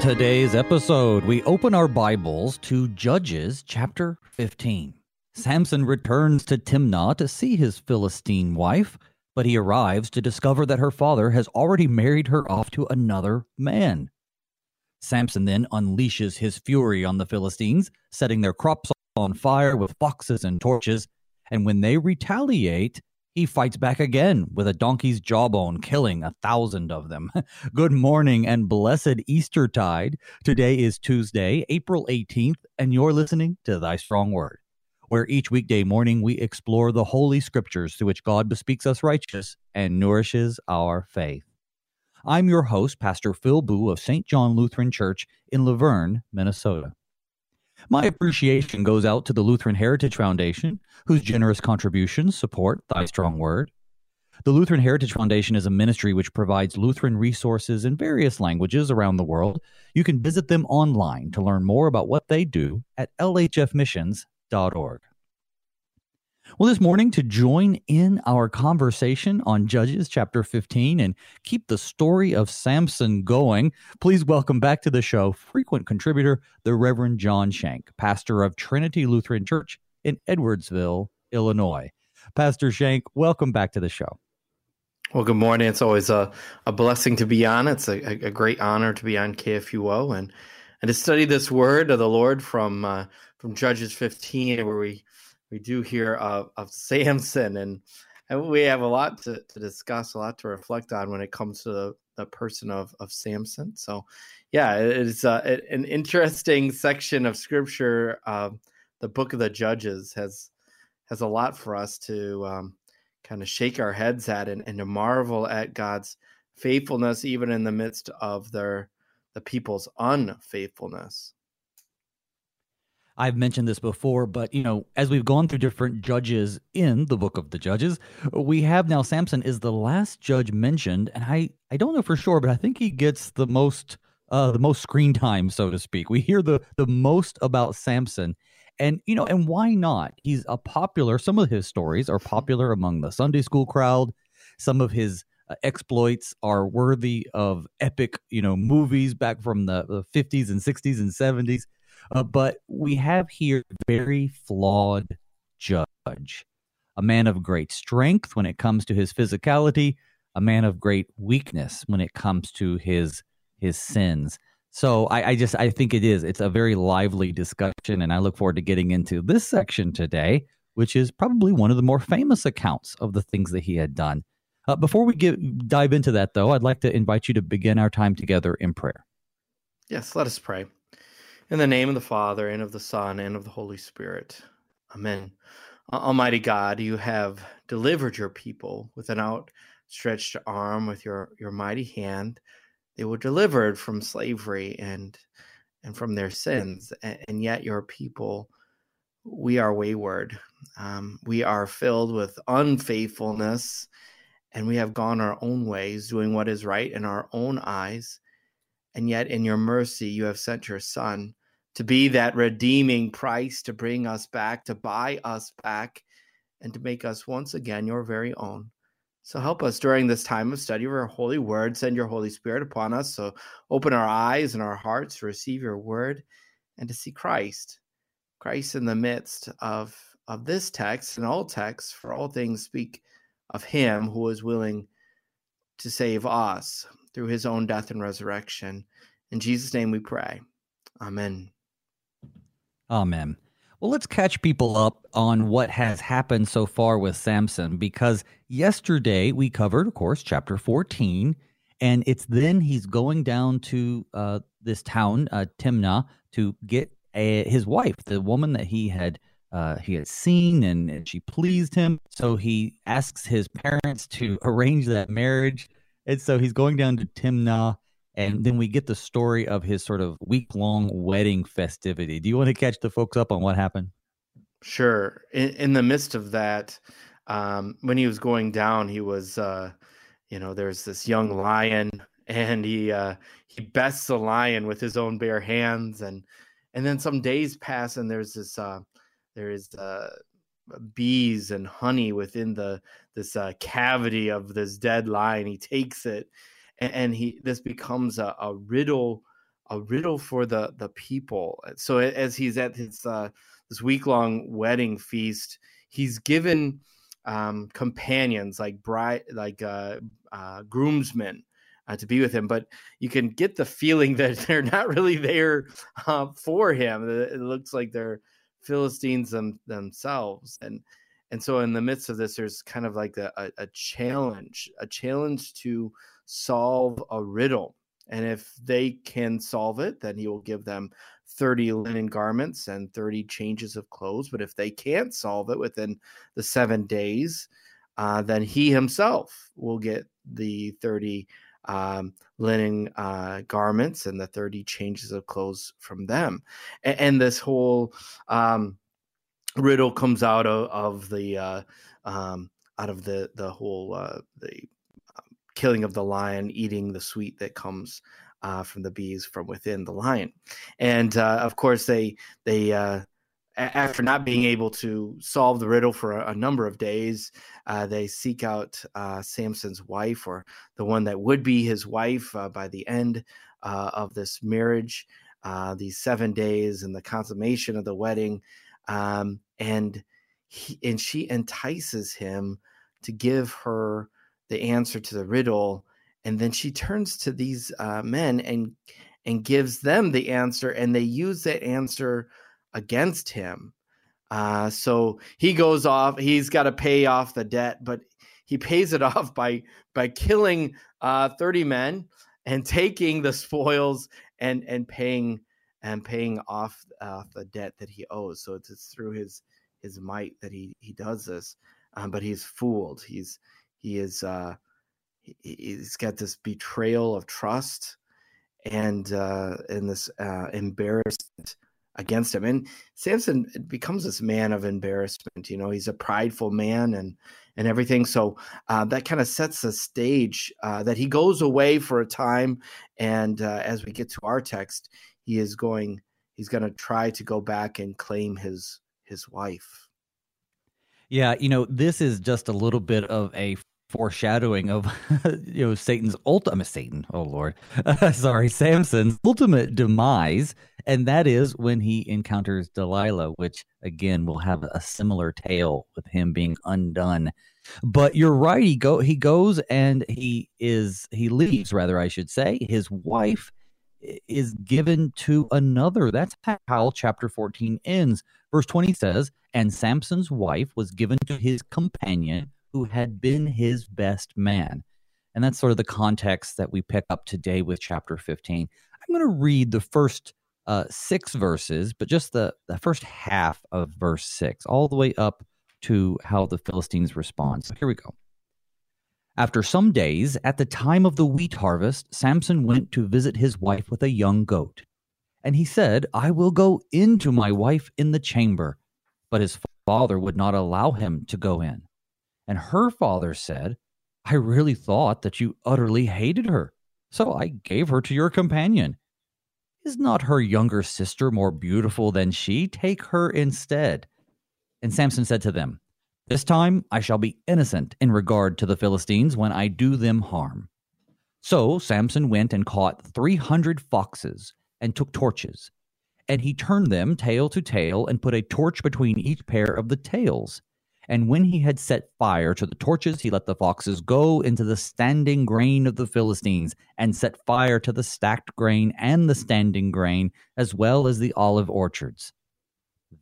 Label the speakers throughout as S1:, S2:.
S1: Today's episode, we open our Bibles to Judges chapter 15. Samson returns to Timnah to see his Philistine wife, but he arrives to discover that her father has already married her off to another man. Samson then unleashes his fury on the Philistines, setting their crops on fire with foxes and torches, and when they retaliate, he fights back again with a donkey's jawbone, killing a thousand of them. Good morning and blessed Eastertide. Today is Tuesday, April 18th, and you're listening to Thy Strong Word, where each weekday morning we explore the Holy Scriptures through which God bespeaks us righteous and nourishes our faith. I'm your host, Pastor Phil Booe of St. John Lutheran Church in La Vergne, Minnesota. My appreciation goes out to the Lutheran Heritage Foundation, whose generous contributions support Thy Strong Word. The Lutheran Heritage Foundation is a ministry which provides Lutheran resources in various languages around the world. You can visit them online to learn more about what they do at lhfmissions.org. Well, this morning, to join in our conversation on Judges chapter 15 and keep the story of Samson going, please welcome back to the show frequent contributor, the Reverend John Shank, pastor of Trinity Lutheran Church in Edwardsville, Illinois. Pastor Shank, welcome back to the show.
S2: Well, good morning. It's always a, a blessing to be on. It's a, a great honor to be on KFUO and and to study this word of the Lord from uh, from Judges 15, where we we do hear of, of Samson, and, and we have a lot to, to discuss, a lot to reflect on when it comes to the, the person of, of Samson. So, yeah, it is uh, an interesting section of scripture. Uh, the book of the Judges has has a lot for us to um, kind of shake our heads at and, and to marvel at God's faithfulness, even in the midst of their the people's unfaithfulness.
S1: I've mentioned this before, but you know, as we've gone through different judges in the book of the judges, we have now Samson is the last judge mentioned, and I I don't know for sure, but I think he gets the most uh the most screen time, so to speak. We hear the the most about Samson. And you know, and why not? He's a popular some of his stories are popular among the Sunday school crowd. Some of his uh, exploits are worthy of epic, you know, movies back from the, the 50s and 60s and 70s. Uh, but we have here a very flawed judge, a man of great strength when it comes to his physicality, a man of great weakness when it comes to his his sins. So I, I just I think it is. It's a very lively discussion, and I look forward to getting into this section today, which is probably one of the more famous accounts of the things that he had done. Uh, before we get dive into that, though, I'd like to invite you to begin our time together in prayer.
S2: Yes, let us pray. In the name of the Father, and of the Son, and of the Holy Spirit. Amen. Almighty God, you have delivered your people with an outstretched arm, with your, your mighty hand. They were delivered from slavery and and from their sins, and, and yet your people, we are wayward. Um, we are filled with unfaithfulness, and we have gone our own ways, doing what is right in our own eyes. And yet, in your mercy, you have sent your Son to be that redeeming price to bring us back, to buy us back, and to make us once again your very own. So help us during this time of study of your holy word. Send your Holy Spirit upon us. So open our eyes and our hearts to receive your word and to see Christ. Christ in the midst of, of this text and all texts, for all things speak of him who is willing to save us through his own death and resurrection. In Jesus' name we pray. Amen.
S1: Amen. Well, let's catch people up on what has happened so far with Samson because yesterday we covered, of course, chapter 14, and it's then he's going down to uh, this town, uh, Timnah, to get a, his wife, the woman that he had uh, he had seen, and, and she pleased him. So he asks his parents to arrange that marriage, and so he's going down to Timnah and then we get the story of his sort of week long wedding festivity. Do you want to catch the folks up on what happened?
S2: Sure. In, in the midst of that, um, when he was going down, he was, uh, you know, there's this young lion, and he uh, he bests the lion with his own bare hands, and and then some days pass, and there's this uh, there is uh, bees and honey within the this uh, cavity of this dead lion. He takes it and, and he this becomes a, a riddle a riddle for the the people. So as he's at his uh, this week long wedding feast, he's given um, companions like bride like uh, uh, groomsmen uh, to be with him, but you can get the feeling that they're not really there uh, for him. It looks like they're Philistines them, themselves, and and so in the midst of this, there's kind of like a, a challenge, a challenge to solve a riddle. And if they can solve it, then he will give them 30 linen garments and 30 changes of clothes. But if they can't solve it within the seven days, uh, then he himself will get the 30 um, linen uh, garments and the 30 changes of clothes from them. And, and this whole um, riddle comes out of, of the uh, um, out of the the whole uh, the killing of the lion, eating the sweet that comes uh, from the bees from within the lion, and uh, of course they they uh, after not being able to solve the riddle for a, a number of days, uh, they seek out uh, Samson's wife, or the one that would be his wife uh, by the end of this marriage, these seven days and the consummation of the wedding, um, and he, and she entices him to give her the answer to the riddle, and then she turns to these uh, men and and gives them the answer, and they use that answer against him. Uh, so he goes off. He's got to pay off the debt, but he pays it off by by killing uh, thirty men and taking the spoils and and paying and paying off uh, the debt that he owes. So it's, it's, through his his might that he he does this. Um, but he's fooled. He's he is uh, he, has got this betrayal of trust and uh, and this uh, embarrassment against him. And Samson becomes this man of embarrassment. You know, he's a prideful man and and everything. So uh, that kind of sets the stage uh, that he goes away for a time. And uh, as we get to our text, he is going. He's going to try to go back and claim his his wife.
S1: Yeah, you know, this is just a little bit of a foreshadowing of you know Satan's ultimate Satan. Oh Lord, sorry, Samson's ultimate demise, and that is when he encounters Delilah, which again will have a similar tale with him being undone. But you're right. He go he goes and he is he leaves rather I should say. His wife is given to another. That's how chapter 14 ends. Verse 20 says, And Samson's wife was given to his companion who had been his best man. And that's sort of the context that we pick up today with chapter 15. I'm going to read the first uh, six verses, but just the, the first half of verse six, all the way up to how the Philistines respond. So here we go. After some days, at the time of the wheat harvest, Samson went to visit his wife with a young goat. And he said, I will go into my wife in the chamber. But his father would not allow him to go in. And her father said, I really thought that you utterly hated her, so I gave her to your companion. Is not her younger sister more beautiful than she? Take her instead. And Samson said to them, This time I shall be innocent in regard to the Philistines when I do them harm. So Samson went and caught three hundred foxes and took torches. And he turned them tail to tail and put a torch between each pair of the tails. And when he had set fire to the torches, he let the foxes go into the standing grain of the Philistines, and set fire to the stacked grain and the standing grain, as well as the olive orchards.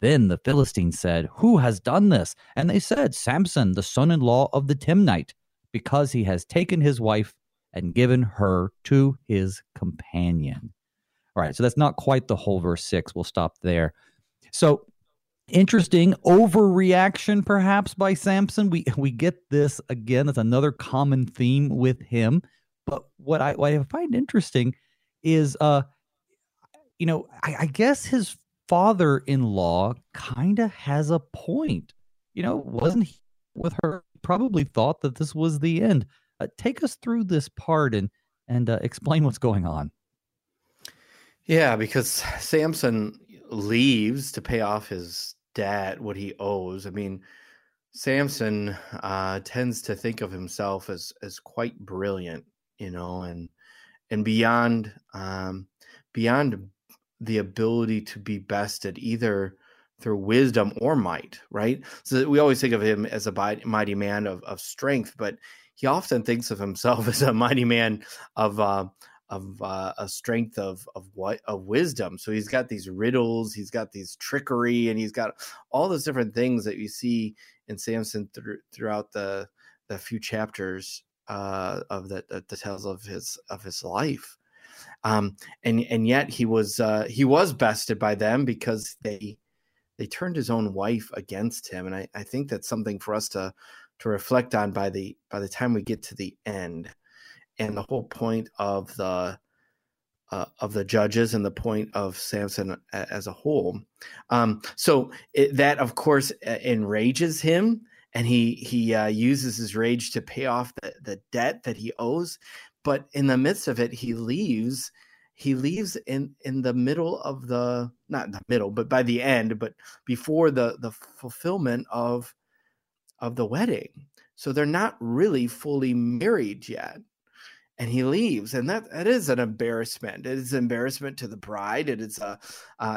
S1: Then the Philistines said, Who has done this? And they said, Samson, the son in law of the Timnite, because he has taken his wife and given her to his companion. All right, so that's not quite the whole verse six. We'll stop there. So interesting overreaction perhaps by Samson. We we get this again. That's another common theme with him. But what I what I find interesting is uh you know, I, I guess his father-in-law kind of has a point. You know, wasn't he with her probably thought that this was the end. Uh, take us through this part and and uh, explain what's going on.
S2: Yeah, because Samson leaves to pay off his debt, what he owes. I mean, Samson uh, tends to think of himself as as quite brilliant, you know, and and beyond um, beyond the ability to be bested either through wisdom or might, right? So we always think of him as a mighty man of, of strength, but he often thinks of himself as a mighty man of uh, of uh, a strength of of what of wisdom. So he's got these riddles, he's got these trickery, and he's got all those different things that you see in Samson th- throughout the the few chapters uh, of the, the, the tales of his of his life. Um, and and yet he was uh, he was bested by them because they they turned his own wife against him, and I, I think that's something for us to to reflect on by the by the time we get to the end, and the whole point of the uh, of the judges and the point of Samson as a whole. Um, so it, that, of course, enrages him, and he he uh, uses his rage to pay off the, the debt that he owes. But in the midst of it, he leaves he leaves in in the middle of the not the middle but by the end but before the the fulfillment of of the wedding so they're not really fully married yet and he leaves and that that is an embarrassment it is an embarrassment to the bride it is a,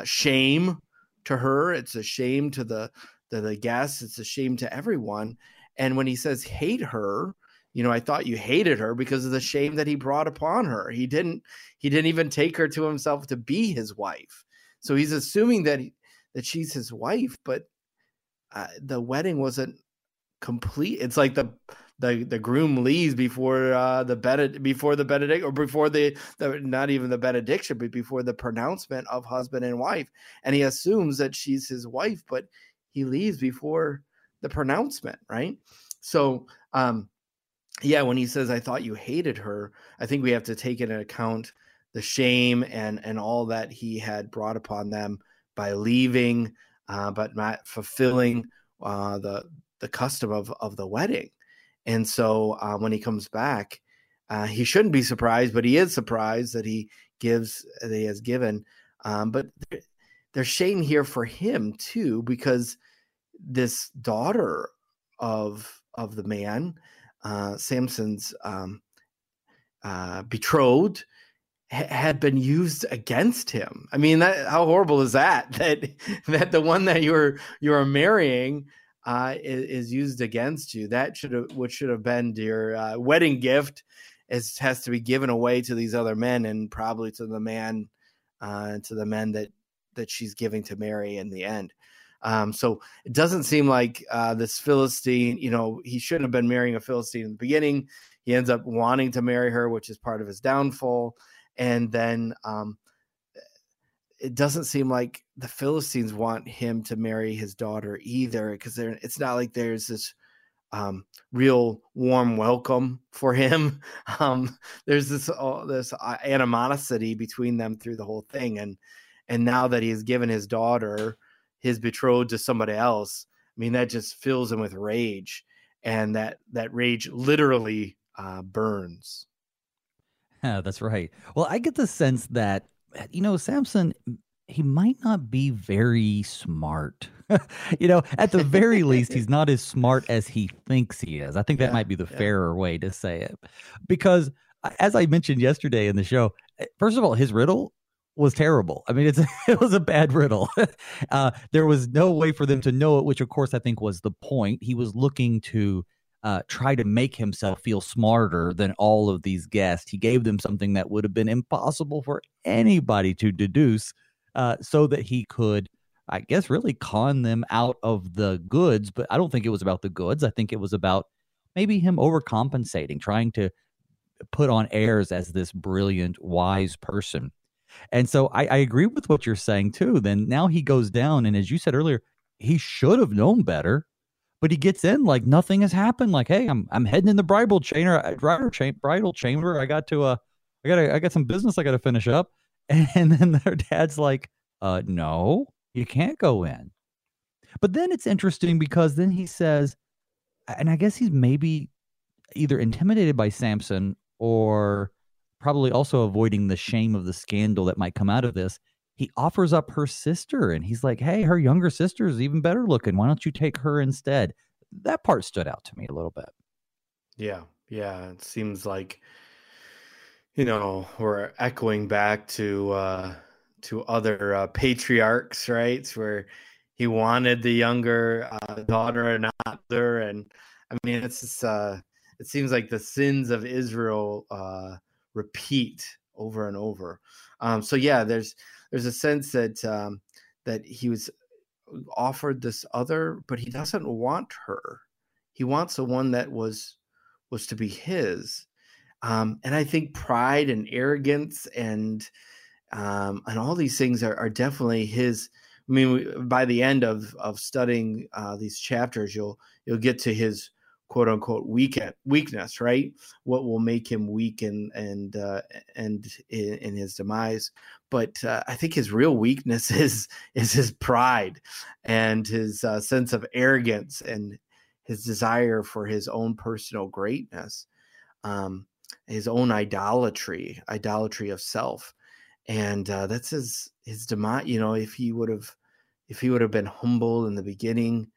S2: shame to her it's a shame to the, the the guests it's a shame to everyone and when he says hate her you know, I thought you hated her because of the shame that he brought upon her. He didn't he didn't even take her to himself to be his wife. So he's assuming that he, that she's his wife, but uh, the wedding wasn't complete. It's like the the the groom leaves before uh, the bened- before the benedict or before the, the not even the benediction, but before the pronouncement of husband and wife, and he assumes that she's his wife, but he leaves before the pronouncement, right? So um, yeah, when he says, I thought you hated her, I think we have to take into account the shame and, and all that he had brought upon them by leaving, uh, but not fulfilling uh, the, the custom of, of the wedding. And so uh, when he comes back, uh, he shouldn't be surprised, but he is surprised that he gives, that he has given. Um, but there's shame here for him too, because this daughter of of the man uh, Samson's um, uh, betrothed ha- had been used against him. I mean, that, how horrible is that? That that the one that you're you're marrying uh, is, is, used against you. That should have what should have been your uh, wedding gift is has to be given away to these other men and probably to the man uh, to the men that that she's giving to marry in the end. Um, so it doesn't seem like uh, this Philistine, you know, he shouldn't have been marrying a Philistine in the beginning. He ends up wanting to marry her, which is part of his downfall. And then um, it doesn't seem like the Philistines want him to marry his daughter either, because it's not like there's this um, real warm welcome for him. Um, there's this uh, this animosity between them through the whole thing, and and now that he's given his daughter his betrothed to somebody else, I mean that just fills him with rage, and that that rage literally uh, burns.
S1: Yeah, that's right. Well, I get the sense that you know Samson he might not be very smart. you know, at the very least, he's not as smart as he thinks he is. I think that yeah, might be the yeah. fairer way to say it. Because as I mentioned yesterday in the show, eh, first of all, his riddle was terrible. I mean, it's it was a bad riddle. uh, there was no way for them to know it, which of course I think was the point. He was looking to uh, try to make himself feel smarter than all of these guests. He gave them something that would have been impossible for anybody to deduce, uh, so that he could, I guess, really con them out of the goods. But I don't think it was about the goods. I think it was about maybe him overcompensating, trying to put on airs as this brilliant, wise person. And so I, I agree with what you're saying too. Then now he goes down, and as you said earlier, he should have known better, but he gets in like nothing has happened. Like, hey, I'm I'm heading in the bridal chamber, cha- bridal chamber. I got to uh, I got I got some business I got to finish up. And then their dad's like, uh, no, you can't go in. But then it's interesting because then he says, and I guess he's maybe either intimidated by Samson or probably also avoiding the shame of the scandal that might come out of this, he offers up her sister and he's like, Hey, her younger sister is even better looking. Why don't you take her instead? That part stood out to me a little bit.
S2: Yeah. Yeah. It seems like you know, we're echoing back to uh, to other uh, patriarchs, right? Where he wanted the younger uh, daughter and not her, and I mean, it's just, uh, it seems like the sins of Israel uh, repeat over and over. Um, so yeah, there's there's a sense that um, that he was offered this other, but he doesn't want her. He wants the one that was was to be his. Um, and I think pride and arrogance and um, and all these things are, are definitely his. I mean, by the end of of studying uh, these chapters, you'll you'll get to his quote unquote weak weakness, right? What will make him weak and and uh, and in, in, his demise. But uh, I think his real weakness is is his pride and his uh, sense of arrogance and his desire for his own personal greatness, um, his own idolatry, idolatry of self, and uh, that's his his demise. You know, if he would have if he would have been humble in the beginning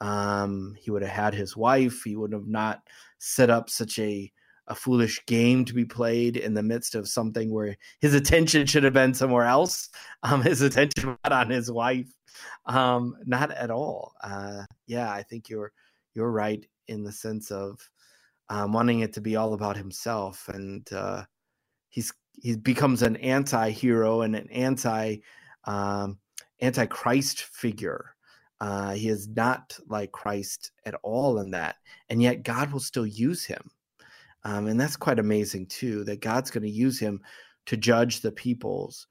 S2: um, he would have had his wife. He would have not set up such a a foolish game to be played in the midst of something where his attention should have been somewhere else. Um, his attention not on his wife, um, not at all. Uh, yeah, I think you're you're right in the sense of um, wanting it to be all about himself, and uh, he's he becomes an anti-hero and an anti um, anti-Christ figure uh, he is not like Christ at all in that, and yet God will still use him, um, and that's quite amazing too. That God's going to use him to judge the peoples.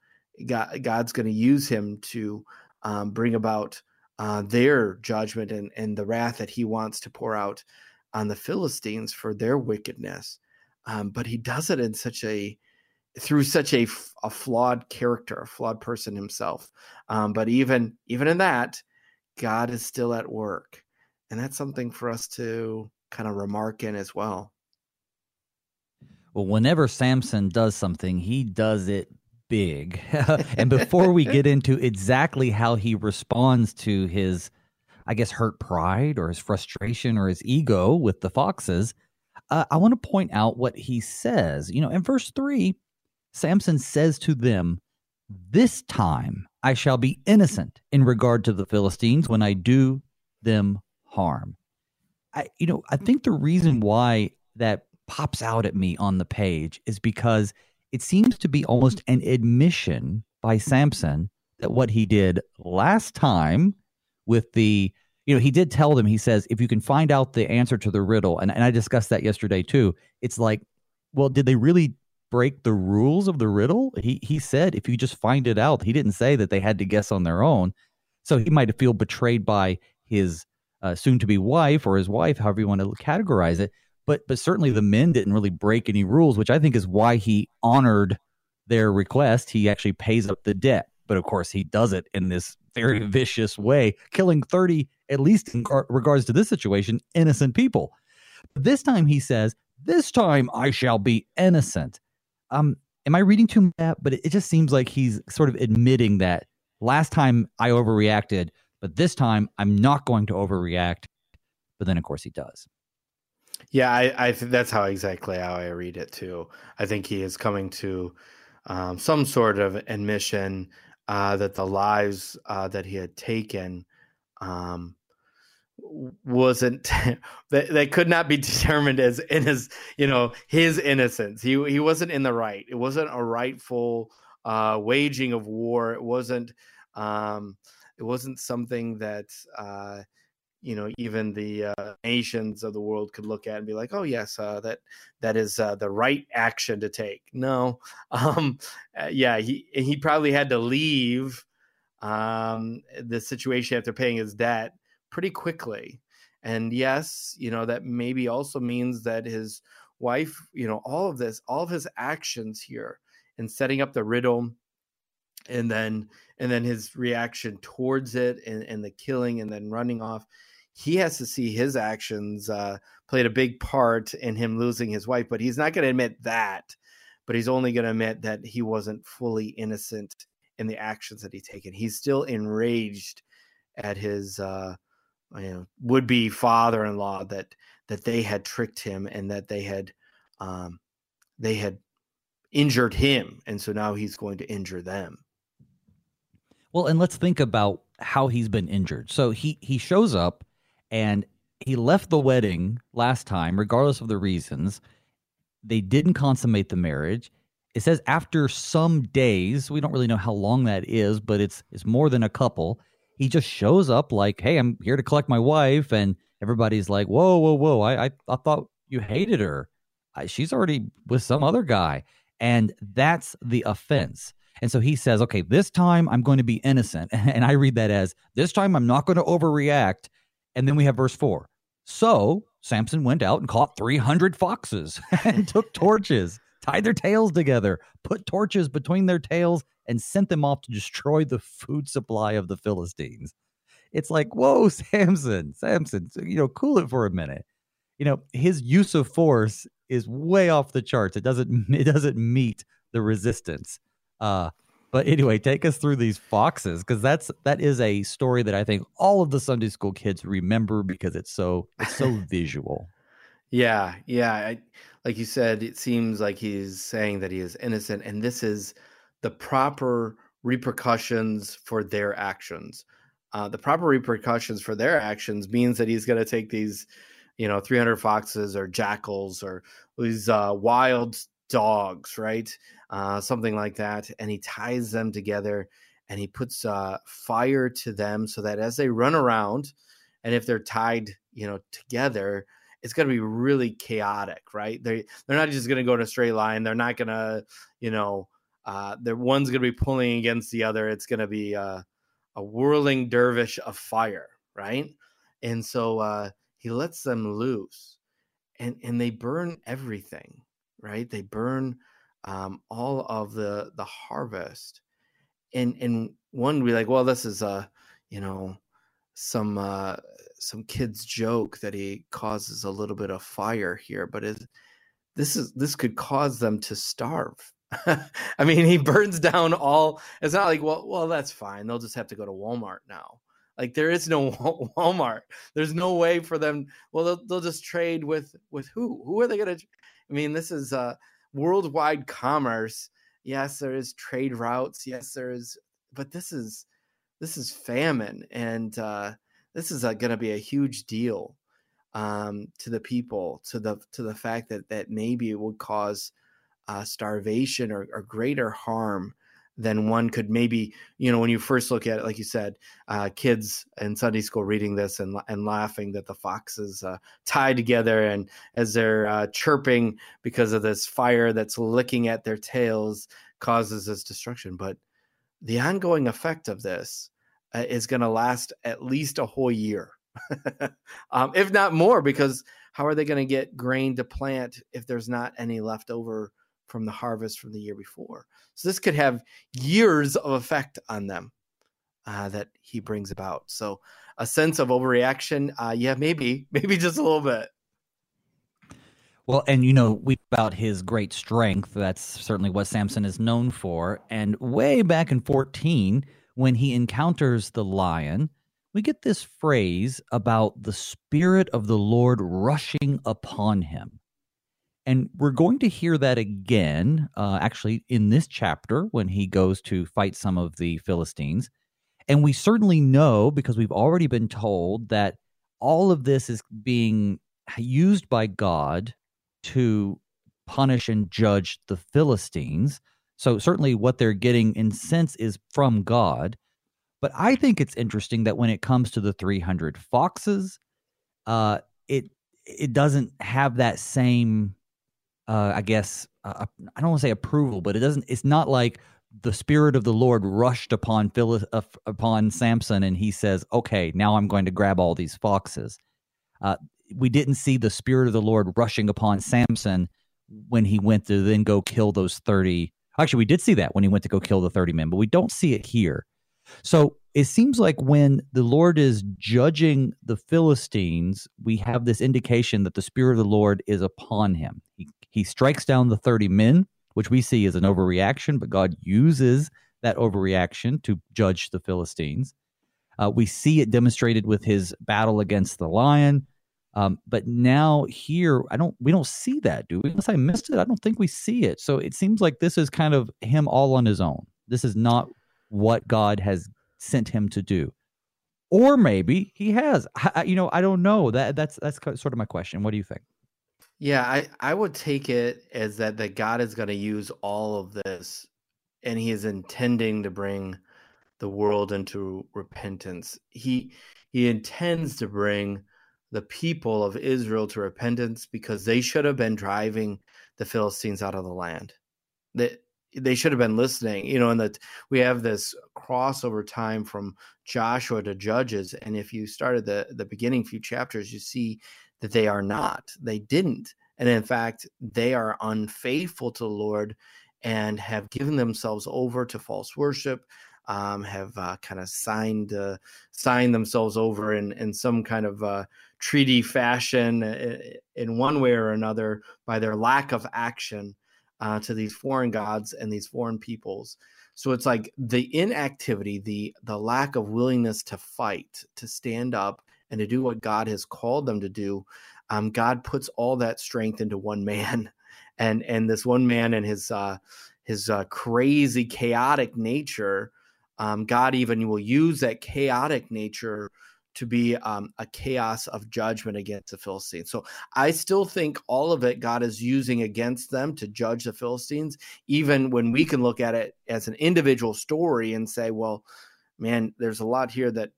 S2: God, God's going to use him to um, bring about uh, their judgment and, and the wrath that He wants to pour out on the Philistines for their wickedness. Um, but He does it in such a through such a, a flawed character, a flawed person himself. Um, but even even in that, God is still at work. And that's something for us to kind of remark in as well.
S1: Well, whenever Samson does something, he does it big. and before we get into exactly how he responds to his, I guess, hurt pride or his frustration or his ego with the foxes, uh, I want to point out what he says. You know, in verse three, Samson says to them, This time I shall be innocent in regard to the Philistines when I do them harm. I, you know, I think the reason why that pops out at me on the page is because it seems to be almost an admission by Samson that what he did last time with the, you know, he did tell them, he says, if you can find out the answer to the riddle, and, and I discussed that yesterday too, it's like, well, did they really break the rules of the riddle. He he said if you just find it out, he didn't say that they had to guess on their own. So he might feel betrayed by his uh, soon to be wife or his wife, however you want to categorize it. But but certainly the men didn't really break any rules, which I think is why he honored their request. He actually pays up the debt, but of course he does it in this very vicious way, killing thirty at least in regards to this situation, innocent people. But this time he says, "This time I shall be innocent." Um, am I reading too much? But it, just seems like he's sort of admitting that last time I overreacted, but this time I'm not going to overreact. But then, of course, he does.
S2: Yeah, I, I think that's how exactly how I read it too. I think he is coming to um, some sort of admission uh, that the lives uh, that he had taken um, wasn't that that could not be determined as in his you know his innocence. He he wasn't in the right. It wasn't a rightful uh waging of war. It wasn't um it wasn't something that uh you know even the uh, nations of the world could look at and be like oh yes uh, that that is uh, the right action to take. No um uh, yeah he he probably had to leave um the situation after paying his debt pretty quickly. And yes, you know, that maybe also means that his wife, you know, all of this, all of his actions here in setting up the riddle and then and then his reaction towards it and, and the killing and then running off he has to see his actions uh, played a big part in him losing his wife but he's not going to admit that but he's only going to admit that he wasn't fully innocent in the actions that he taken he's still enraged at his uh, you know, would be father-in-law that that they had tricked him and that they had um, they had injured him, and so now he's going to injure them.
S1: Well, and let's think about how he's been injured. So he he shows up and he left the wedding last time, regardless of the reasons. They didn't consummate the marriage. It says after some days, we don't really know how long that is, but it's it's more than a couple. He just shows up like, "Hey, I'm here to collect my wife," and everybody's like, "Whoa, whoa, whoa! I I, I thought you hated her. I, she's already with some other guy," and that's the offense. And so he says, "Okay, this time I'm going to be innocent," and I read that as, "This time I'm not going to overreact." And then we have verse four. So Samson went out and caught 300 foxes and took torches, tied their tails together, put torches between their tails, and sent them off to destroy the food supply of the Philistines. It's like, whoa, Samson, Samson, you know, cool it for a minute. You know, his use of force is way off the charts. It doesn't it doesn't meet the resistance. Uh, but anyway, take us through these foxes because that's that is a story that I think all of the Sunday school kids remember because it's so it's so visual.
S2: Yeah, yeah. I, like you said, it seems like he's saying that he is innocent, and this is the proper repercussions for their actions. Uh, the proper repercussions for their actions means that he's going to take these, you know, 300 foxes or jackals or these uh, wild dogs, right? Uh, something like that. And he ties them together and he puts uh, fire to them so that as they run around, and if they're tied, you know, together, it's going to be really chaotic, right? They they're not just going to go in a straight line. They're not going to, you know, uh, the one's going to be pulling against the other. It's going to be uh, a whirling dervish of fire, right? And so uh, he lets them loose, and and they burn everything right? They burn um, all of the the harvest, and and one be like, well, this is a you know some uh, some kid's joke that he causes a little bit of fire here, but it, this is this could cause them to starve. I mean, he burns down all. It's not like, well, well, that's fine. They'll just have to go to Walmart now. Like there is no Walmart. There's no way for them. Well, they'll, they'll just trade with with who? Who are they to? I mean, this is uh, worldwide commerce. Yes, there is trade routes. Yes, there is, but this is this is famine, and uh, this is uh, going to be a huge deal um, to the people, to the to the fact that that maybe it would cause uh, starvation or, or greater harm than one could maybe you know when you first look at it like you said uh, kids in sunday school reading this and, and laughing that the foxes uh, tie together and as they're uh, chirping because of this fire that's licking at their tails causes this destruction. But the ongoing effect of this uh, is going to last at least a whole year. Um, if not more because how are they going to get grain to plant if there's not any left over from the harvest from the year before. So this could have years of effect on them uh, that he brings about. So a sense of overreaction, uh, yeah, maybe, maybe just a little bit.
S1: Well, and you know, we about his great strength. That's certainly what Samson is known for. And way back in 14, when he encounters the lion, we get this phrase about the Spirit of the Lord rushing upon him. And we're going to hear that again, uh, actually, in this chapter when he goes to fight some of the Philistines. And we certainly know, because we've already been told, that all of this is being used by God to punish and judge the Philistines. So, certainly, what they're getting in sense is from God. But I think it's interesting that when it comes to the 300 foxes, uh, it it doesn't have that same uh, I guess uh, I don't want to say approval, but it doesn't. It's not like the spirit of the Lord rushed upon Phil, uh, upon Samson, and he says, "Okay, now I'm going to grab all these foxes." Uh, we didn't see the spirit of the Lord rushing upon Samson when he went to then go kill those thirty. Actually, we did see that when he went to go kill the thirty men, but we don't see it here. So it seems like when the Lord is judging the Philistines, we have this indication that the Spirit of the Lord is upon him. He he strikes down the 30 men, which we see as an overreaction, but God uses that overreaction to judge the Philistines. Uh, we see it demonstrated with his battle against the lion. Um, but now here, I don't. We don't see that, do we? Unless I missed it, I don't think we see it. So it seems like this is kind of him all on his own. This is not what God has sent him to do, or maybe he has. I, you know, I don't know. That that's that's sort of my question. What do you think?
S2: Yeah, I I would take it as that that God is going to use all of this, and He is intending to bring the world into repentance. He He intends to bring the people of Israel to repentance because they should have been driving the Philistines out of the land. They, they should have been listening, you know, and that we have this crossover time from Joshua to Judges. And if you started the, the beginning few chapters, you see that they are not. They didn't. And in fact, they are unfaithful to the Lord and have given themselves over to false worship um, have uh, kind of signed uh, signed themselves over in in some kind of uh, treaty fashion in one way or another by their lack of action uh, to these foreign gods and these foreign peoples. So it's like the inactivity, the the lack of willingness to fight, to stand up, and to do what God has called them to do. Um, God puts all that strength into one man, and and this one man and his uh, his uh, crazy chaotic nature um, God even will use that chaotic nature to be um, a chaos of judgment against the Philistines. So I still think all of it God is using against them to judge the Philistines, even when we can look at it as an individual story and say, well, man, there's a lot here that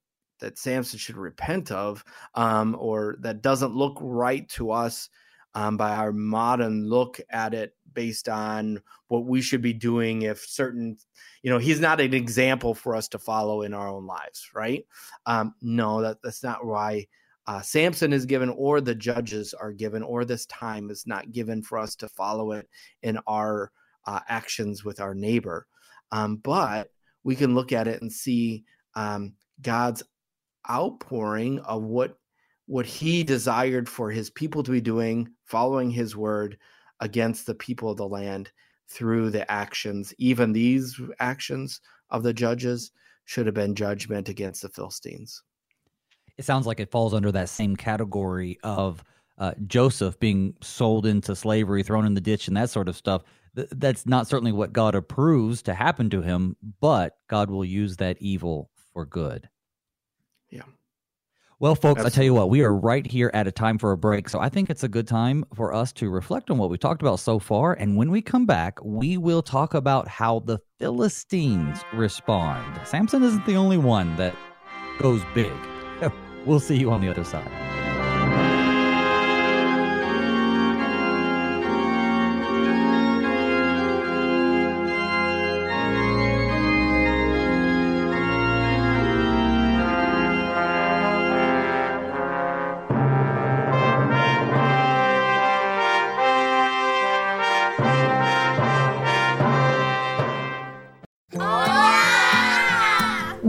S2: that Samson should repent of, um, or that doesn't look right to us um, by our modern look at it based on what we should be doing if certain you know he's not an example for us to follow in our own lives right? Um, no that, that's not why uh, samson is given or the judges are given or this time is not given for us to follow it in our uh, actions with our neighbor. Um, but we can look at it and see um, god's outpouring of what what he desired for his people to be doing following his word against the people of the land through the actions. Even these actions of the judges should have been judgment against the Philistines.
S1: It sounds like it falls under that same category of uh, Joseph being sold into slavery, thrown in the ditch, and that sort of stuff. Th- that's not certainly what God approves to happen to him, but God will use that evil for good.
S2: Yeah.
S1: Well, folks, Absolutely. I tell you what, we are right here at a time for a break. So I think it's a good time for us to reflect on what we talked about so far. And when we come back, we will talk about how the Philistines respond. Samson isn't the only one that goes big. we'll see you on the other side.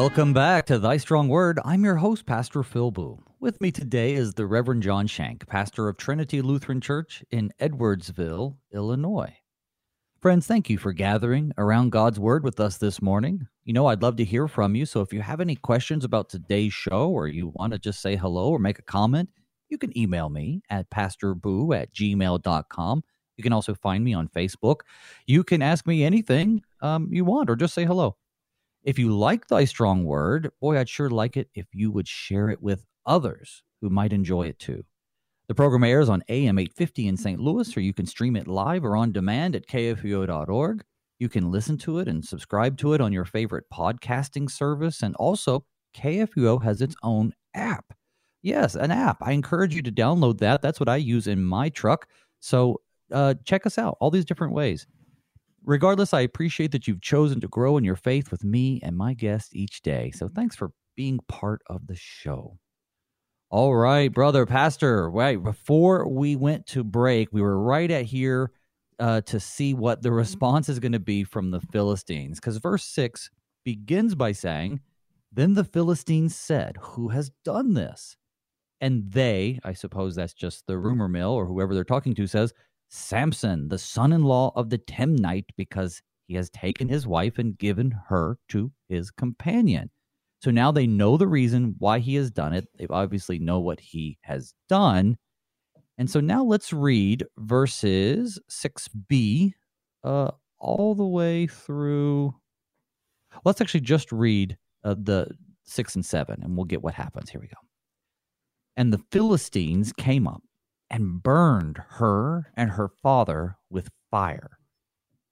S1: Welcome back to Thy Strong Word. I'm your host, Pastor Phil Booe. With me today is the Reverend John Shank, pastor of Trinity Lutheran Church in Edwardsville, Illinois. Friends, thank you for gathering around God's Word with us this morning. You know, I'd love to hear from you, so if you have any questions about today's show or you want to just say hello or make a comment, you can email me at pastorboo at gmail.com. You can also find me on Facebook. You can ask me anything um, you want or just say hello. If you like thy strong word, boy, I'd sure like it if you would share it with others who might enjoy it too. The program airs on AM 850 in St. Louis, or you can stream it live or on demand at kfuo.org. You can listen to it and subscribe to it on your favorite podcasting service. And also, KFUO has its own app. Yes, an app. I encourage you to download that. That's what I use in my truck. So uh, check us out, all these different ways. Regardless, I appreciate that you've chosen to grow in your faith with me and my guest each day. So thanks for being part of the show. All right, brother, pastor. Right before we went to break, we were right at here uh, to see what the response is going to be from the Philistines, because verse six begins by saying, "Then the Philistines said, Who has done this?" And they, I suppose that's just the rumor mill or whoever they're talking to, says, Samson, the son in law of the Timnite, because he has taken his wife and given her to his companion. So now they know the reason why he has done it. They obviously know what he has done. And so now let's read verses 6b uh, all the way through. Let's actually just read uh, the 6 and 7, and we'll get what happens. Here we go. And the Philistines came up and burned her and her father with fire.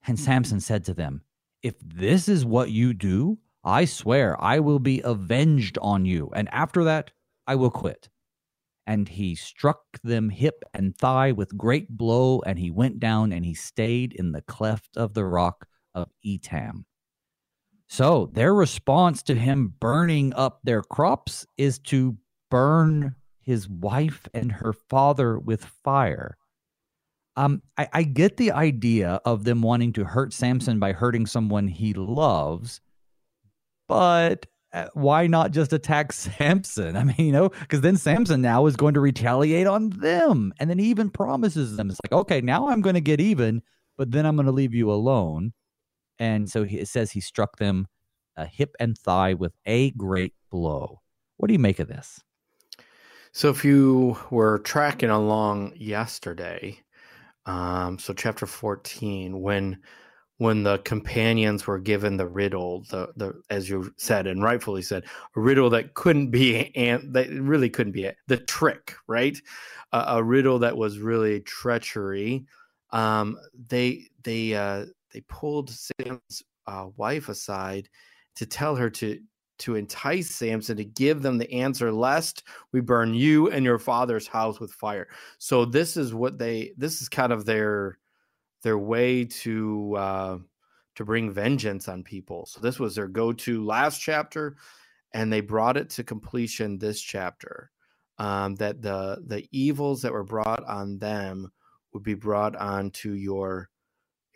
S1: And hmm. Samson said to them, If this is what you do, I swear I will be avenged on you, and after that I will quit. And he struck them hip and thigh with great blow, and he went down and he stayed in the cleft of the rock of Etam. So their response to him burning up their crops is to burn his wife and her father with fire. Um, I, I get the idea of them wanting to hurt Samson by hurting someone he loves, but uh, why not just attack Samson? I mean, you know, because then Samson now is going to retaliate on them. And then he even promises them, it's like, okay, now I'm going to get even, but then I'm going to leave you alone. And so he, it says he struck them a hip and thigh with a great blow. What do you make of this?
S2: So if you were tracking along yesterday, um, so chapter 14, when when the companions were given the riddle, the the as you said and rightfully said, a riddle that couldn't be and that really couldn't be it, the trick, right? Uh, a riddle that was really treachery. Um, they they uh, they pulled Sam's uh, wife aside to tell her to to entice Samson to give them the answer, lest we burn you and your father's house with fire. So this is what they this is kind of their their way to uh to bring vengeance on people. So this was their go-to last chapter, and they brought it to completion this chapter. Um, that the the evils that were brought on them would be brought on to your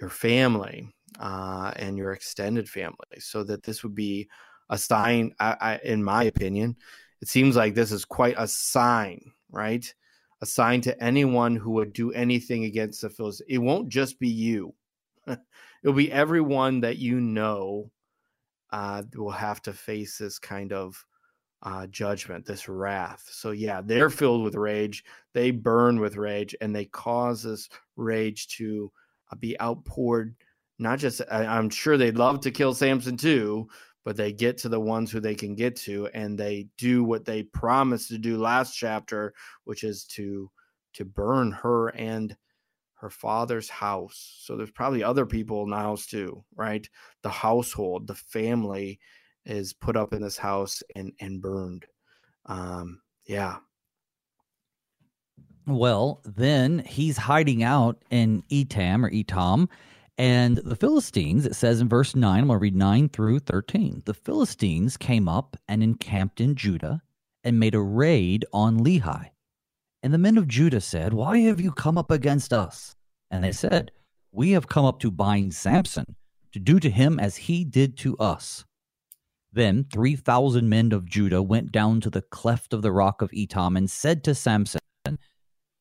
S2: your family uh, and your extended family, so that this would be a sign. I, I, in my opinion, it seems like this is quite a sign, right? A sign to anyone who would do anything against the Philistines. It won't just be you; it'll be everyone that you know uh, will have to face this kind of uh, judgment, this wrath. So yeah, they're filled with rage. They burn with rage, and they cause this rage to uh, be outpoured. Not just, I, I'm sure they'd love to kill Samson too, but they get to the ones who they can get to and they do what they promised to do last chapter which is to to burn her and her father's house. So there's probably other people in the house too right? The household the family is put up in this house and and burned. Um yeah.
S1: Well then he's hiding out in etam or etam and the Philistines, it says in verse 9, I'm going to read 9 through 13. The Philistines came up and encamped in Judah and made a raid on Lehi. And the men of Judah said, Why have you come up against us? And they said, We have come up to bind Samson, to do to him as he did to us. Then 3,000 men of Judah went down to the cleft of the rock of Etam and said to Samson,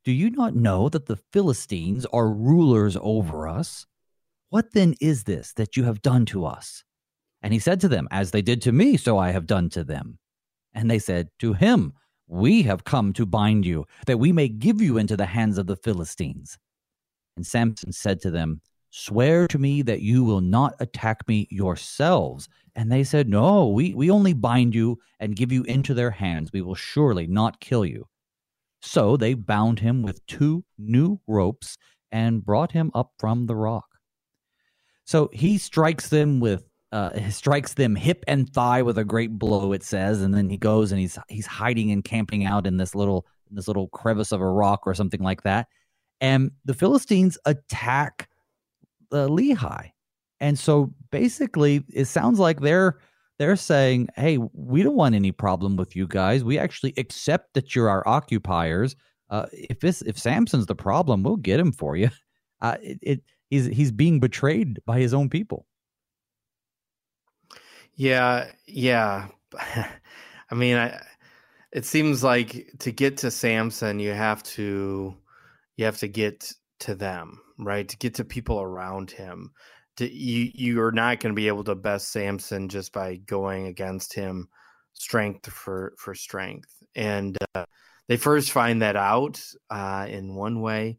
S1: Do you not know that the Philistines are rulers over us? What then is this that you have done to us? And he said to them, As they did to me, so I have done to them. And they said to him, We have come to bind you, that we may give you into the hands of the Philistines. And Samson said to them, Swear to me that you will not attack me yourselves. And they said, No, we, we only bind you and give you into their hands. We will surely not kill you. So they bound him with two new ropes and brought him up from the rock. So he strikes them with uh, strikes them hip and thigh with a great blow. It says, and then he goes and he's he's hiding and camping out in this little in this little crevice of a rock or something like that. And the Philistines attack uh, Lehi, and so basically, it sounds like they're they're saying, "Hey, we don't want any problem with you guys. We actually accept that you're our occupiers. Uh, if this if Samson's the problem, we'll get him for you." Uh, it, it he's he's being betrayed by his own people.
S2: Yeah, yeah. I mean, I it seems like to get to Samson, you have to you have to get to them, right? To get to people around him. To, you you are not going to be able to best Samson just by going against him strength for for strength. And uh, they first find that out uh, in one way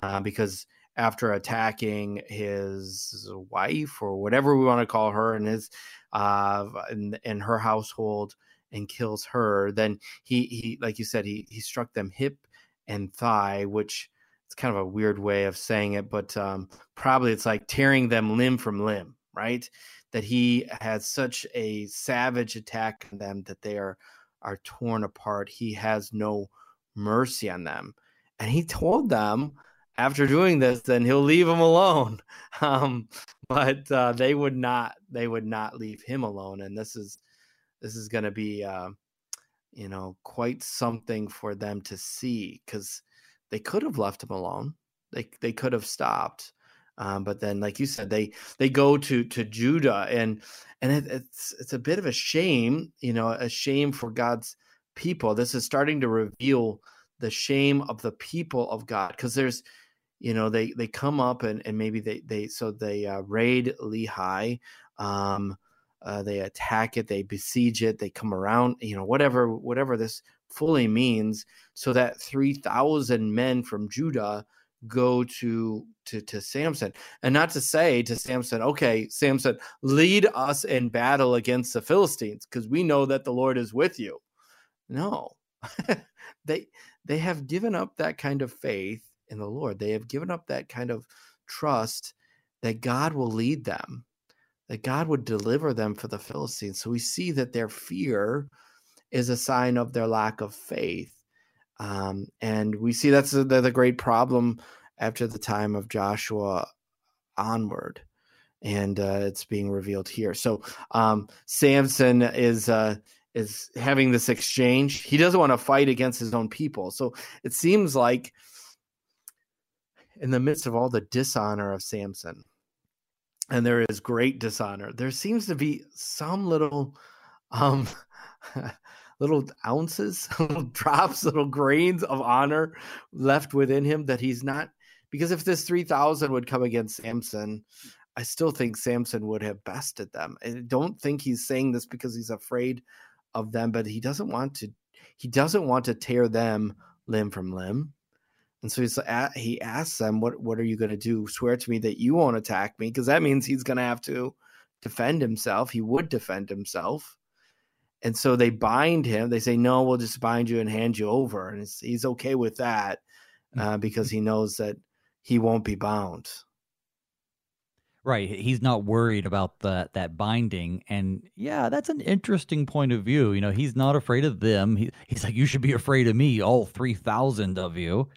S2: uh, because after attacking his wife or whatever we want to call her and his uh in, in her household and kills her then he he like you said he he struck them hip and thigh which it's kind of a weird way of saying it but um probably it's like tearing them limb from limb right? That he has such a savage attack on them that they are are torn apart. He has no mercy on them. And he told them after doing this, then he'll leave him alone. Um, but uh, they would not. They would not leave him alone, and this is this is going to be, uh, you know, quite something for them to see because they could have left him alone. They they could have stopped, um, but then, like you said, they they go to to Judah, and and it, it's it's a bit of a shame, you know, a shame for God's people. This is starting to reveal the shame of the people of God because there's you know they they come up and and maybe they they so they uh, raid Lehi um uh, they attack it they besiege it they come around you know whatever whatever this fully means so that 3000 men from Judah go to to to Samson. And not to say to Samson okay Samson lead us in battle against the Philistines because we know that the Lord is with you. No. They they have given up that kind of faith in the Lord. They have given up that kind of trust that God will lead them, that God would deliver them for the Philistines. So we see that their fear is a sign of their lack of faith. Um, and we see that's the, the great problem after the time of Joshua onward. And uh, it's being revealed here. So um, Samson is uh, is having this exchange. He doesn't want to fight against his own people. So it seems like in the midst of all the dishonor of Samson, and there is great dishonor, there seems to be some little um little ounces, little drops, little grains of honor left within him that he's not because if this 3000 would come against Samson, I still think Samson would have bested them. I don't think he's saying this because he's afraid of them, but he doesn't want to he doesn't want to tear them limb from limb. And so he's he asks them, "What what are you going to do? Swear to me that you won't attack me, because that means he's going to have to defend himself. He would defend himself." And so they bind him. They say, "No, we'll just bind you and hand you over." And he's okay with that uh, because he knows that he won't be bound.
S1: Right. He's not worried about that that binding. And yeah, that's an interesting point of view. You know, he's not afraid of them. He, he's like, you should be afraid of me, all 3,000 of you.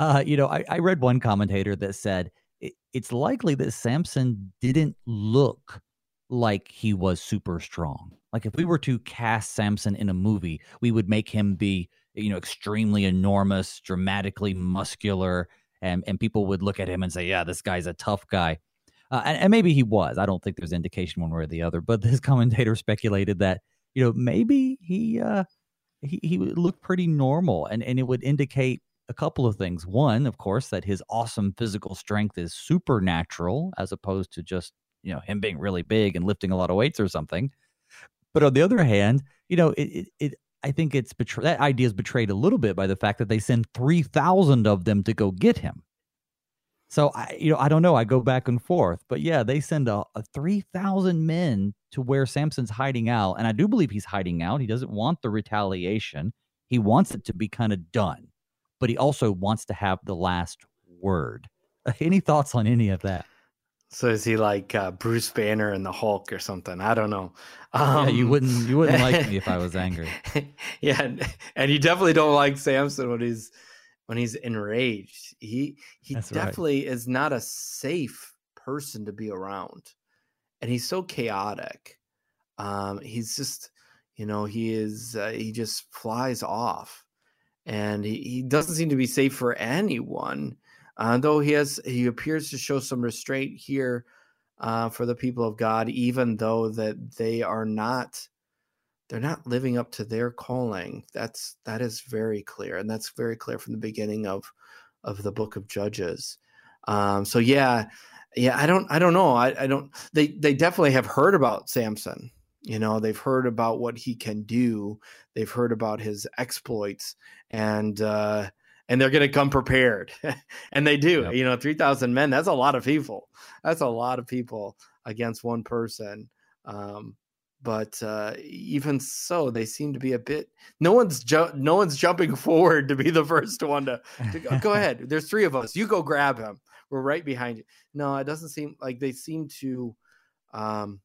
S1: Uh, you know, I, I read one commentator that said it, it's likely that Samson didn't look like he was super strong. Like if we were to cast Samson in a movie, we would make him be, you know, extremely enormous, dramatically muscular, and and people would look at him and say, "Yeah, this guy's a tough guy." Uh, and, and maybe he was. I don't think there's indication one way or the other. But this commentator speculated that you know maybe he uh, he he looked pretty normal, and and it would indicate a couple of things. One, of course, that his awesome physical strength is supernatural as opposed to just, you know, him being really big and lifting a lot of weights or something. But on the other hand, you know, it, it, it I think it's betrayed. That idea is betrayed a little bit by the fact that they send 3,000 of them to go get him. So I, you know, I don't know. I go back and forth, but yeah, they send a, a 3,000 men to where Samson's hiding out. And I do believe he's hiding out. He doesn't want the retaliation. He wants it to be kind of done but he also wants to have the last word. Any thoughts on any of that?
S2: So is he like uh, Bruce Banner and the Hulk or something? I don't know.
S1: Um, yeah, you um, wouldn't you wouldn't like me if I was angry.
S2: yeah, and, and, you definitely don't like Samson when he's when he's enraged. He he That's definitely right. is not a safe person to be around, and he's so chaotic. Um, he's just you know he is uh, he just flies off, and he, he doesn't seem to be safe for anyone uh, though he has, he appears to show some restraint here uh, for the people of God, even though that they are not, they're not living up to their calling. That's that is very clear, and that's very clear from the beginning of of the book of Judges. Um, so yeah, yeah, I don't, I don't know. I, I don't. They they definitely have heard about Samson. You know, they've heard about what he can do. They've heard about his exploits, and uh, and they're going to come prepared. and they do. Yep. You know, 3,000 men, that's a lot of people. That's a lot of people against one person. Um, but uh, even so, they seem to be a bit. No one's ju- no one's jumping forward to be the first one to, to go, go ahead. There's three of us. You go grab him. We're right behind you. No, it doesn't seem like they seem to. Um,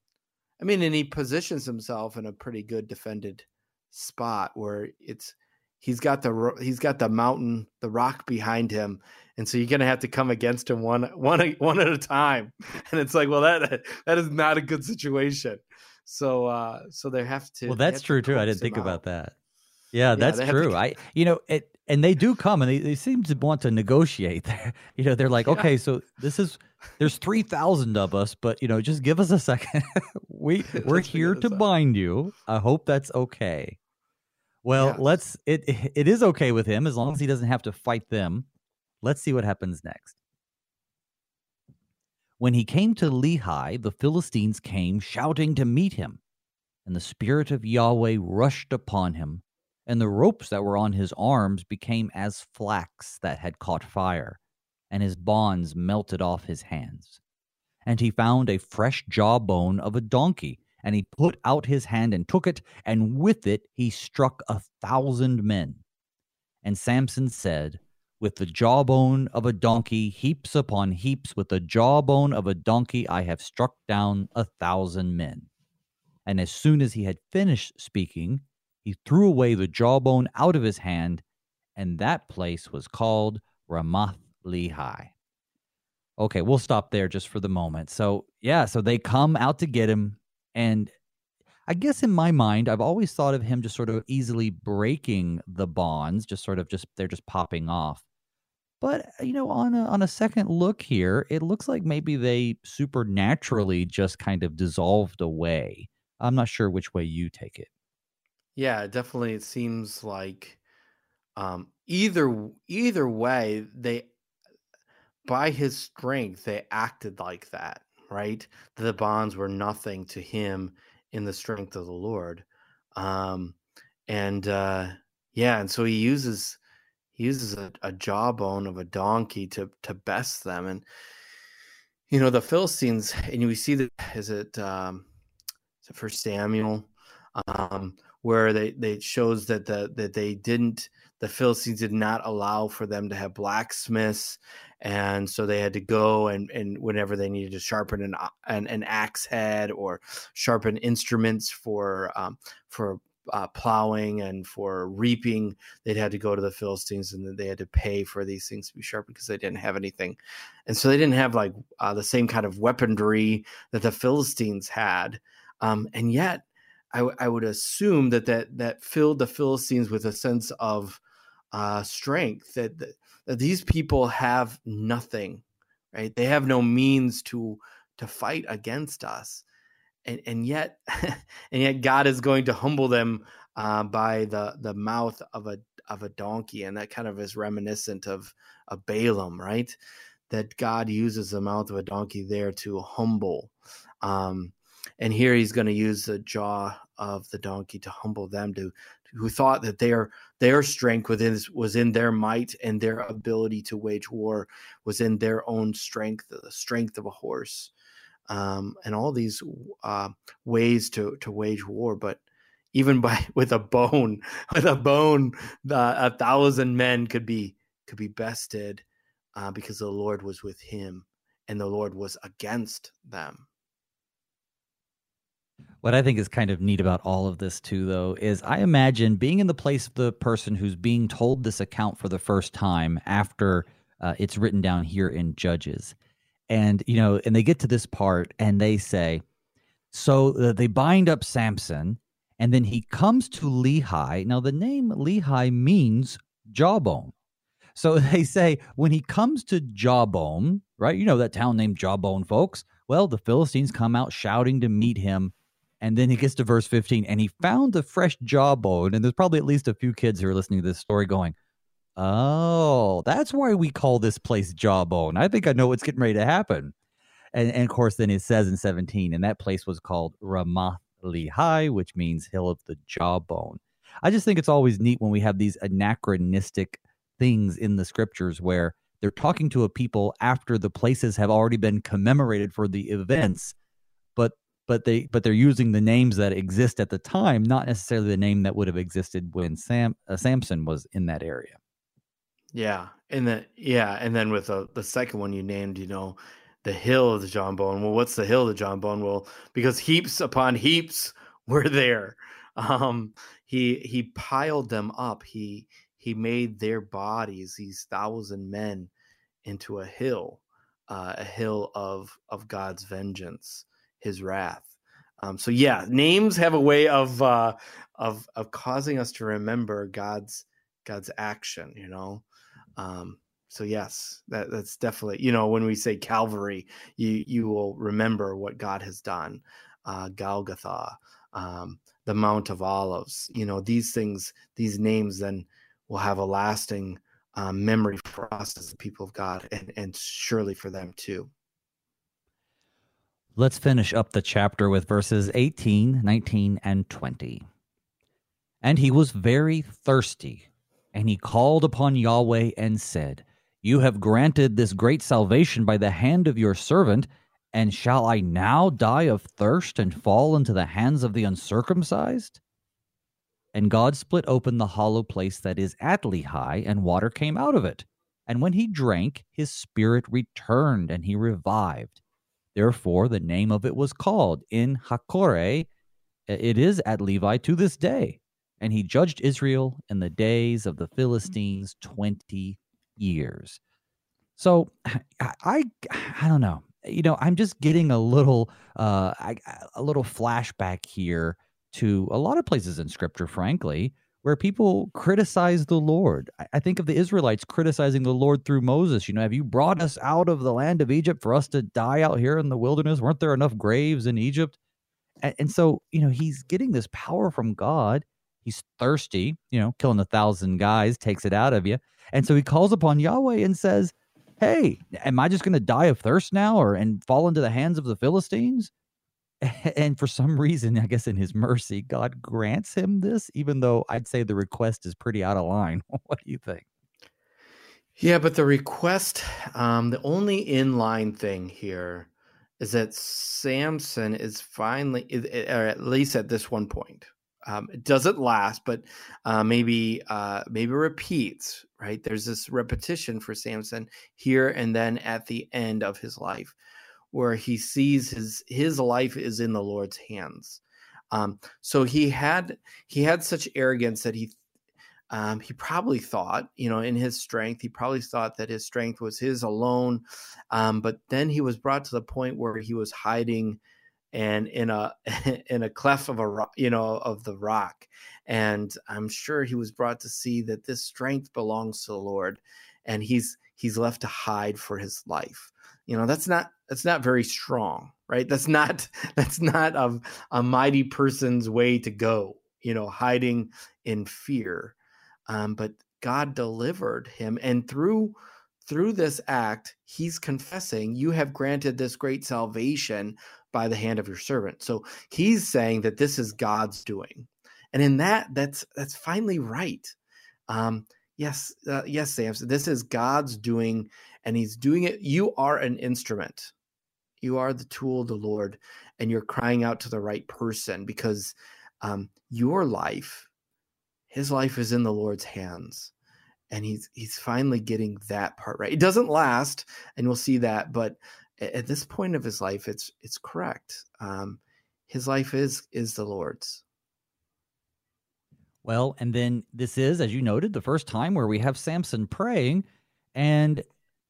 S2: I mean, and he positions himself in a pretty good defended spot where it's he's got the he's got the mountain, the rock behind him, and so you're gonna have to come against him one one one at a time. And it's like, well, that that is not a good situation. So uh so they have to.
S1: Well, that's true to too. I didn't think out. about that. Yeah, yeah that's true. To, I you know it. And they do come, and they, they seem to want to negotiate. There. You know, they're like, yeah. okay, so this is there's three thousand of us, but you know, just give us a second. we we're here to bind you. I hope that's okay. Well, yeah. let's it it is okay with him as long as he doesn't have to fight them. Let's see what happens next. When he came to Lehi, the Philistines came shouting to meet him, and the spirit of Yahweh rushed upon him, and the ropes that were on his arms became as flax that had caught fire, and his bonds melted off his hands. And he found a fresh jawbone of a donkey and he put out his hand and took it, and with it he struck a thousand men. And Samson said, With the jawbone of a donkey, heaps upon heaps, with the jawbone of a donkey, I have struck down a thousand men. And as soon as he had finished speaking, he threw away the jawbone out of his hand, and that place was called Ramath Lehi. Okay, we'll stop there just for the moment. So, yeah, so they come out to get him. And I guess in my mind, I've always thought of him just sort of easily breaking the bonds, just sort of just they're just popping off. But you know, on a, on a second look here, it looks like maybe they supernaturally just kind of dissolved away. I'm not sure which way you take it.
S2: Yeah, definitely. It seems like um, either either way, they by his strength they acted like that right? The bonds were nothing to him in the strength of the Lord. Um, and uh, yeah, and so he uses he uses a, a jawbone of a donkey to to best them, and you know the Philistines, and we see that is it um, is it First Samuel, um, where they they shows that the that they didn't the Philistines did not allow for them to have blacksmiths and so they had to go and, and whenever they needed to sharpen an, an, an axe head or sharpen instruments for um, for uh, plowing and for reaping, they'd had to go to the Philistines and they had to pay for these things to be sharpened because they didn't have anything, and so they didn't have like uh, the same kind of weaponry that the Philistines had, um, and yet I, would assume that that that filled the Philistines with a sense of uh, strength that, that that these people have nothing, right? They have no means to to fight against us, and and yet and yet God is going to humble them uh, by the the mouth of a of a donkey, and that kind of is reminiscent of a Balaam, right? That God uses the mouth of a donkey there to humble. Um, and here he's going to use the jaw of the donkey to humble them to who thought that their their strength within was in their might and their ability to wage war was in their own strength, the strength of a horse, um, and all these uh, ways to to wage war. But even by with a bone, with a bone, a thousand men could be could be bested uh, because the Lord was with him and the Lord was against them.
S1: What I think is kind of neat about all of this, too, though, is I imagine being in the place of the person who's being told this account for the first time after uh, it's written down here in Judges. And, you know, and they get to this part and they say, so uh, they bind up Samson and then he comes to Lehi. Now, the name Lehi means jawbone. So they say when he comes to Jawbone, right? You know that town named Jawbone, folks. Well, the Philistines come out shouting to meet him. And then he gets to verse 15 and he found a fresh jawbone. And there's probably at least a few kids who are listening to this story going, Oh, that's why we call this place Jawbone. I think I know what's getting ready to happen. And, and of course, then it says in 17, and that place was called Ramath Lehi, which means Hill of the Jawbone. I just think it's always neat when we have these anachronistic things in the scriptures where they're talking to a people after the places have already been commemorated for the events, but but they but they're using the names that exist at the time, not necessarily the name that would have existed when Sam uh, Samson was in that area.
S2: Yeah, and then yeah, and then with the the second one you named, you know, the hill of the jawbone. Well, what's the hill of the jawbone? Well, because heaps upon heaps were there. Um, he he piled them up. He he made their bodies, these thousand men, into a hill, uh, a hill of of God's vengeance, His wrath. Um, so yeah, names have a way of uh, of of causing us to remember God's God's action. You know. Um, so yes, that, that's definitely you know when we say Calvary, you you will remember what God has done. Uh, Golgotha, um, the Mount of Olives, you know these things, these names then will have a lasting um, memory for us as the people of God, and and surely for them too.
S1: Let's finish up the chapter with verses 18, 19, and 20. And he was very thirsty, and he called upon Yahweh and said, you have granted this great salvation by the hand of your servant, and shall I now die of thirst and fall into the hands of the uncircumcised? And God split open the hollow place that is at Lehi, and water came out of it. And when he drank, his spirit returned, and he revived. Therefore, the name of it was called En-hakkore. It is at Lehi to this day. And he judged Israel in the days of the Philistines twenty years. So I, I, I don't know. You know, I'm just getting a little, uh, I, a little flashback here to a lot of places in Scripture, frankly, where people criticize the Lord. I, think of the Israelites criticizing the Lord through Moses. You know, have you brought us out of the land of Egypt for us to die out here in the wilderness? Weren't there enough graves in Egypt? And, and so, you know, he's getting this power from God. He's thirsty, you know, killing a thousand guys takes it out of you. And so he calls upon Yahweh and says, Hey, am I just going to die of thirst now or and fall into the hands of the Philistines? And for some reason, I guess in his mercy, God grants him this, even though I'd say the request is pretty out of line. what do you think?
S2: Yeah, but the request, um, the only in line thing here is that Samson is finally, or at least at this one point, um, it doesn't last, but uh, maybe uh, maybe repeats. Right? There's this repetition for Samson here and then at the end of his life, where he sees his his life is in the Lord's hands. Um, so he had he had such arrogance that he um, he probably thought, you know, in his strength, he probably thought that his strength was his alone. Um, but then he was brought to the point where he was hiding and in a in a cleft of a rock, you know of the rock and i'm sure he was brought to see that this strength belongs to the lord and he's he's left to hide for his life you know that's not that's not very strong right that's not that's not a, a mighty person's way to go you know hiding in fear um, but god delivered him and through through this act he's confessing you have granted this great salvation by the hand of your servant. So he's saying that this is God's doing. And in that, that's that's finally right. Um, yes, uh, yes, Samson, this is God's doing, and He's doing it. You are an instrument. You are the tool of the Lord, and you're crying out to the right person because um, your life, His life, is in the Lord's hands, and He's He's finally getting that part right. It doesn't last, and we'll see that, but at this point of his life, it's it's correct. Um, his life is is the Lord's.
S1: Well, and then this is, as you noted, the first time where we have Samson praying, and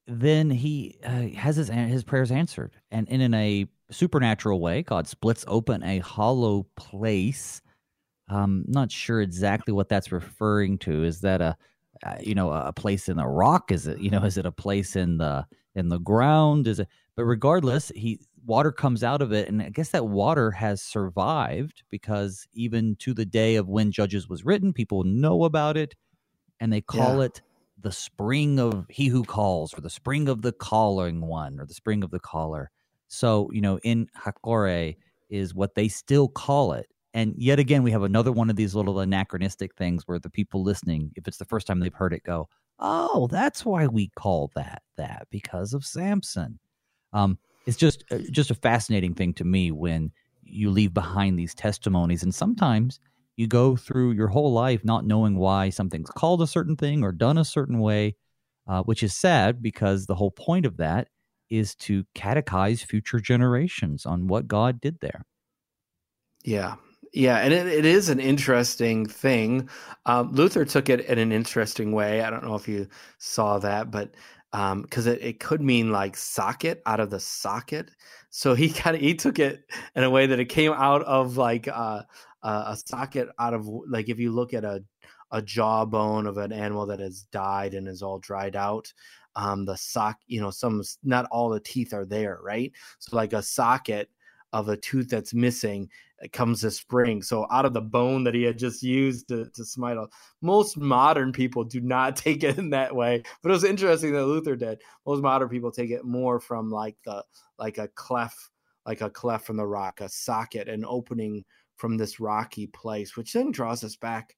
S1: then he uh, has his his prayers answered, and, and in a supernatural way, God splits open a hollow place. I'm not sure exactly what that's referring to. Is that a uh, you know a place in the rock? Is it you know is it a place in the in the ground? Is it? But regardless, he water comes out of it, and I guess that water has survived because even to the day of when Judges was written, people know about it, and they call yeah. it the spring of he who calls, or the spring of the calling one, or the spring of the caller. So you know, En-hakkore is what they still call it. And yet again, we have another one of these little anachronistic things where the people listening, if it's the first time they've heard it, go, "Oh, that's why we call that that because of Samson." Um, it's just uh, just a fascinating thing to me when you leave behind these testimonies, and sometimes you go through your whole life not knowing why something's called a certain thing or done a certain way, uh, which is sad because the whole point of that is to catechize future generations on what God did there.
S2: Yeah, yeah, and it, it is an interesting thing. Um, Luther took it in an interesting way. I don't know if you saw that, but because um, it, it could mean like socket out of the socket. So he kind of he took it in a way that it came out of like uh, a socket out of like if you look at a a jawbone of an animal that has died and is all dried out. Um, the sock, you know, some not all the teeth are there, right? So like a socket of a tooth that's missing comes a spring. So out of the bone that he had just used to, to smite all, most modern people do not take it in that way. But it was interesting that Luther did. Most modern people take it more from like the like a cleft, like a cleft from the rock, a socket, an opening from this rocky place, which then draws us back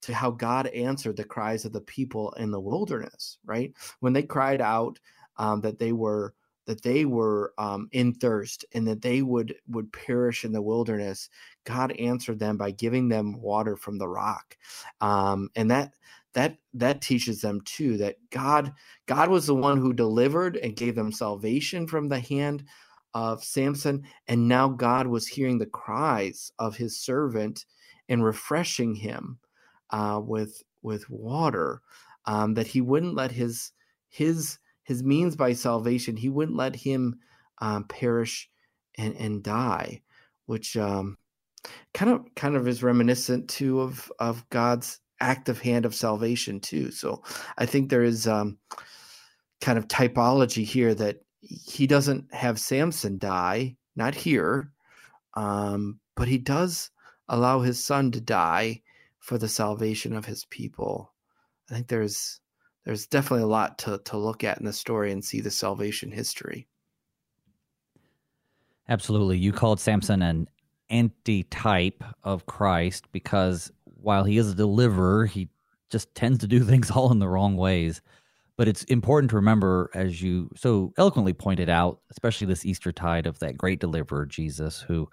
S2: to how God answered the cries of the people in the wilderness, right? When they cried out um, that they were that they were um, in thirst and that they would would perish in the wilderness god answered them by giving them water from the rock um, and that that that teaches them too that god god was the one who delivered and gave them salvation from the hand of samson and now god was hearing the cries of his servant and refreshing him uh, with with water um, that he wouldn't let his his his means by salvation, he wouldn't let him um, perish and, and die, which um, kind of kind of is reminiscent too of of God's active hand of salvation too. So I think there is um, kind of typology here that he doesn't have Samson die, not here, um, but he does allow his son to die for the salvation of his people. I think there's there's definitely a lot to, to look at in the story and see the salvation history.
S1: Absolutely. You called Samson an anti-type of Christ because while he is a deliverer, he just tends to do things all in the wrong ways. But it's important to remember, as you so eloquently pointed out, especially this Easter tide of that great deliverer, Jesus, who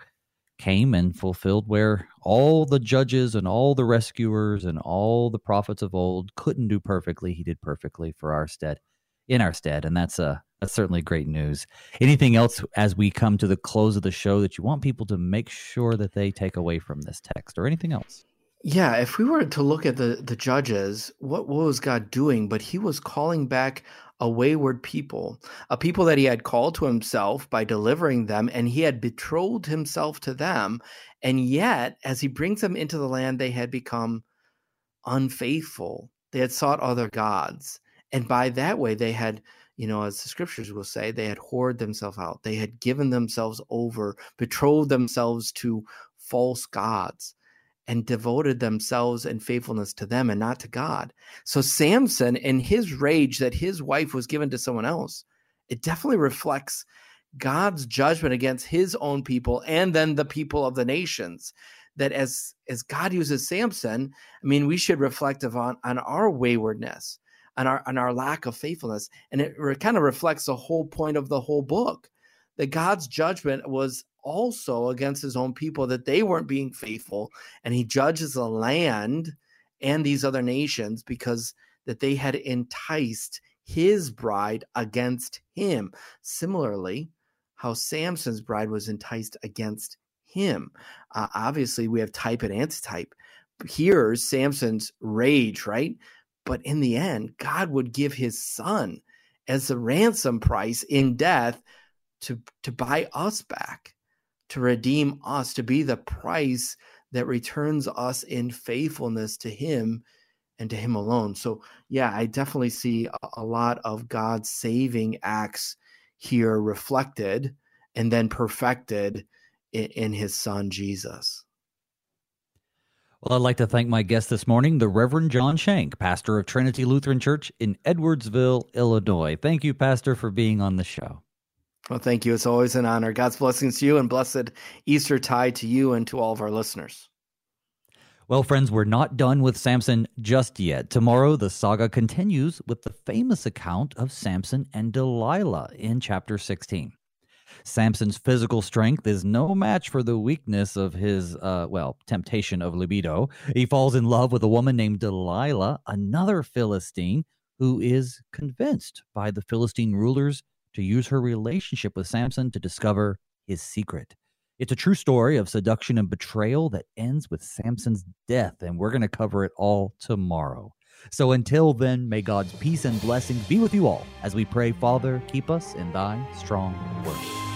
S1: came and fulfilled where all the judges and all the rescuers and all the prophets of old couldn't do perfectly. He did perfectly for our stead in our stead. And that's a uh, that's certainly great news. Anything else as we come to the close of the show that you want people to make sure that they take away from this text or anything else
S2: yeah, if we were to look at the the judges, what, was God doing? But He was calling back a wayward people, a people that He had called to Himself by delivering them, and He had betrothed Himself to them. And yet, as He brings them into the land, they had become unfaithful. They had sought other gods, and by that way, they had you know, as the scriptures will say, they had whored themselves out. They had given themselves over, betrothed themselves to false gods and devoted themselves and faithfulness to them and not to God. So Samson in his rage that his wife was given to someone else, it definitely reflects God's judgment against his own people and then the people of the nations. That as as God uses Samson, I mean, we should reflect on on our waywardness, on our on our lack of faithfulness, and it re- kind of reflects the whole point of the whole book. That God's judgment was also against his own people that they weren't being faithful and he judges the land and these other nations because that they had enticed his bride against him similarly how Samson's bride was enticed against him. Uh, obviously, we have type and antitype. Here's Samson's rage, right? But in the end, God would give his son as a ransom price in death to, to buy us back, to redeem us, to be the price that returns us in faithfulness to him and to him alone. So, yeah, I definitely see a, lot of God's saving acts here reflected and then perfected in, in his son Jesus.
S1: Well, I'd like to thank my guest this morning, the Reverend John Shank, pastor of Trinity Lutheran Church in Edwardsville, Illinois. Thank you, Pastor, for being on the show.
S2: Well, thank you. It's always an honor. God's blessings to you and blessed Easter tide to you and to all of our listeners.
S1: Well, friends, we're not done with Samson just yet. Tomorrow, the saga continues with the famous account of Samson and Delilah in chapter 16. Samson's physical strength is no match for the weakness of his, uh, well, temptation of libido. He falls in love with a woman named Delilah, another Philistine, who is convinced by the Philistine rulers to use her relationship with Samson to discover his secret. It's a true story of seduction and betrayal that ends with Samson's death, and we're going to cover it all tomorrow. So until then, may God's peace and blessings be with you all as we pray, Father, keep us in thy strong word.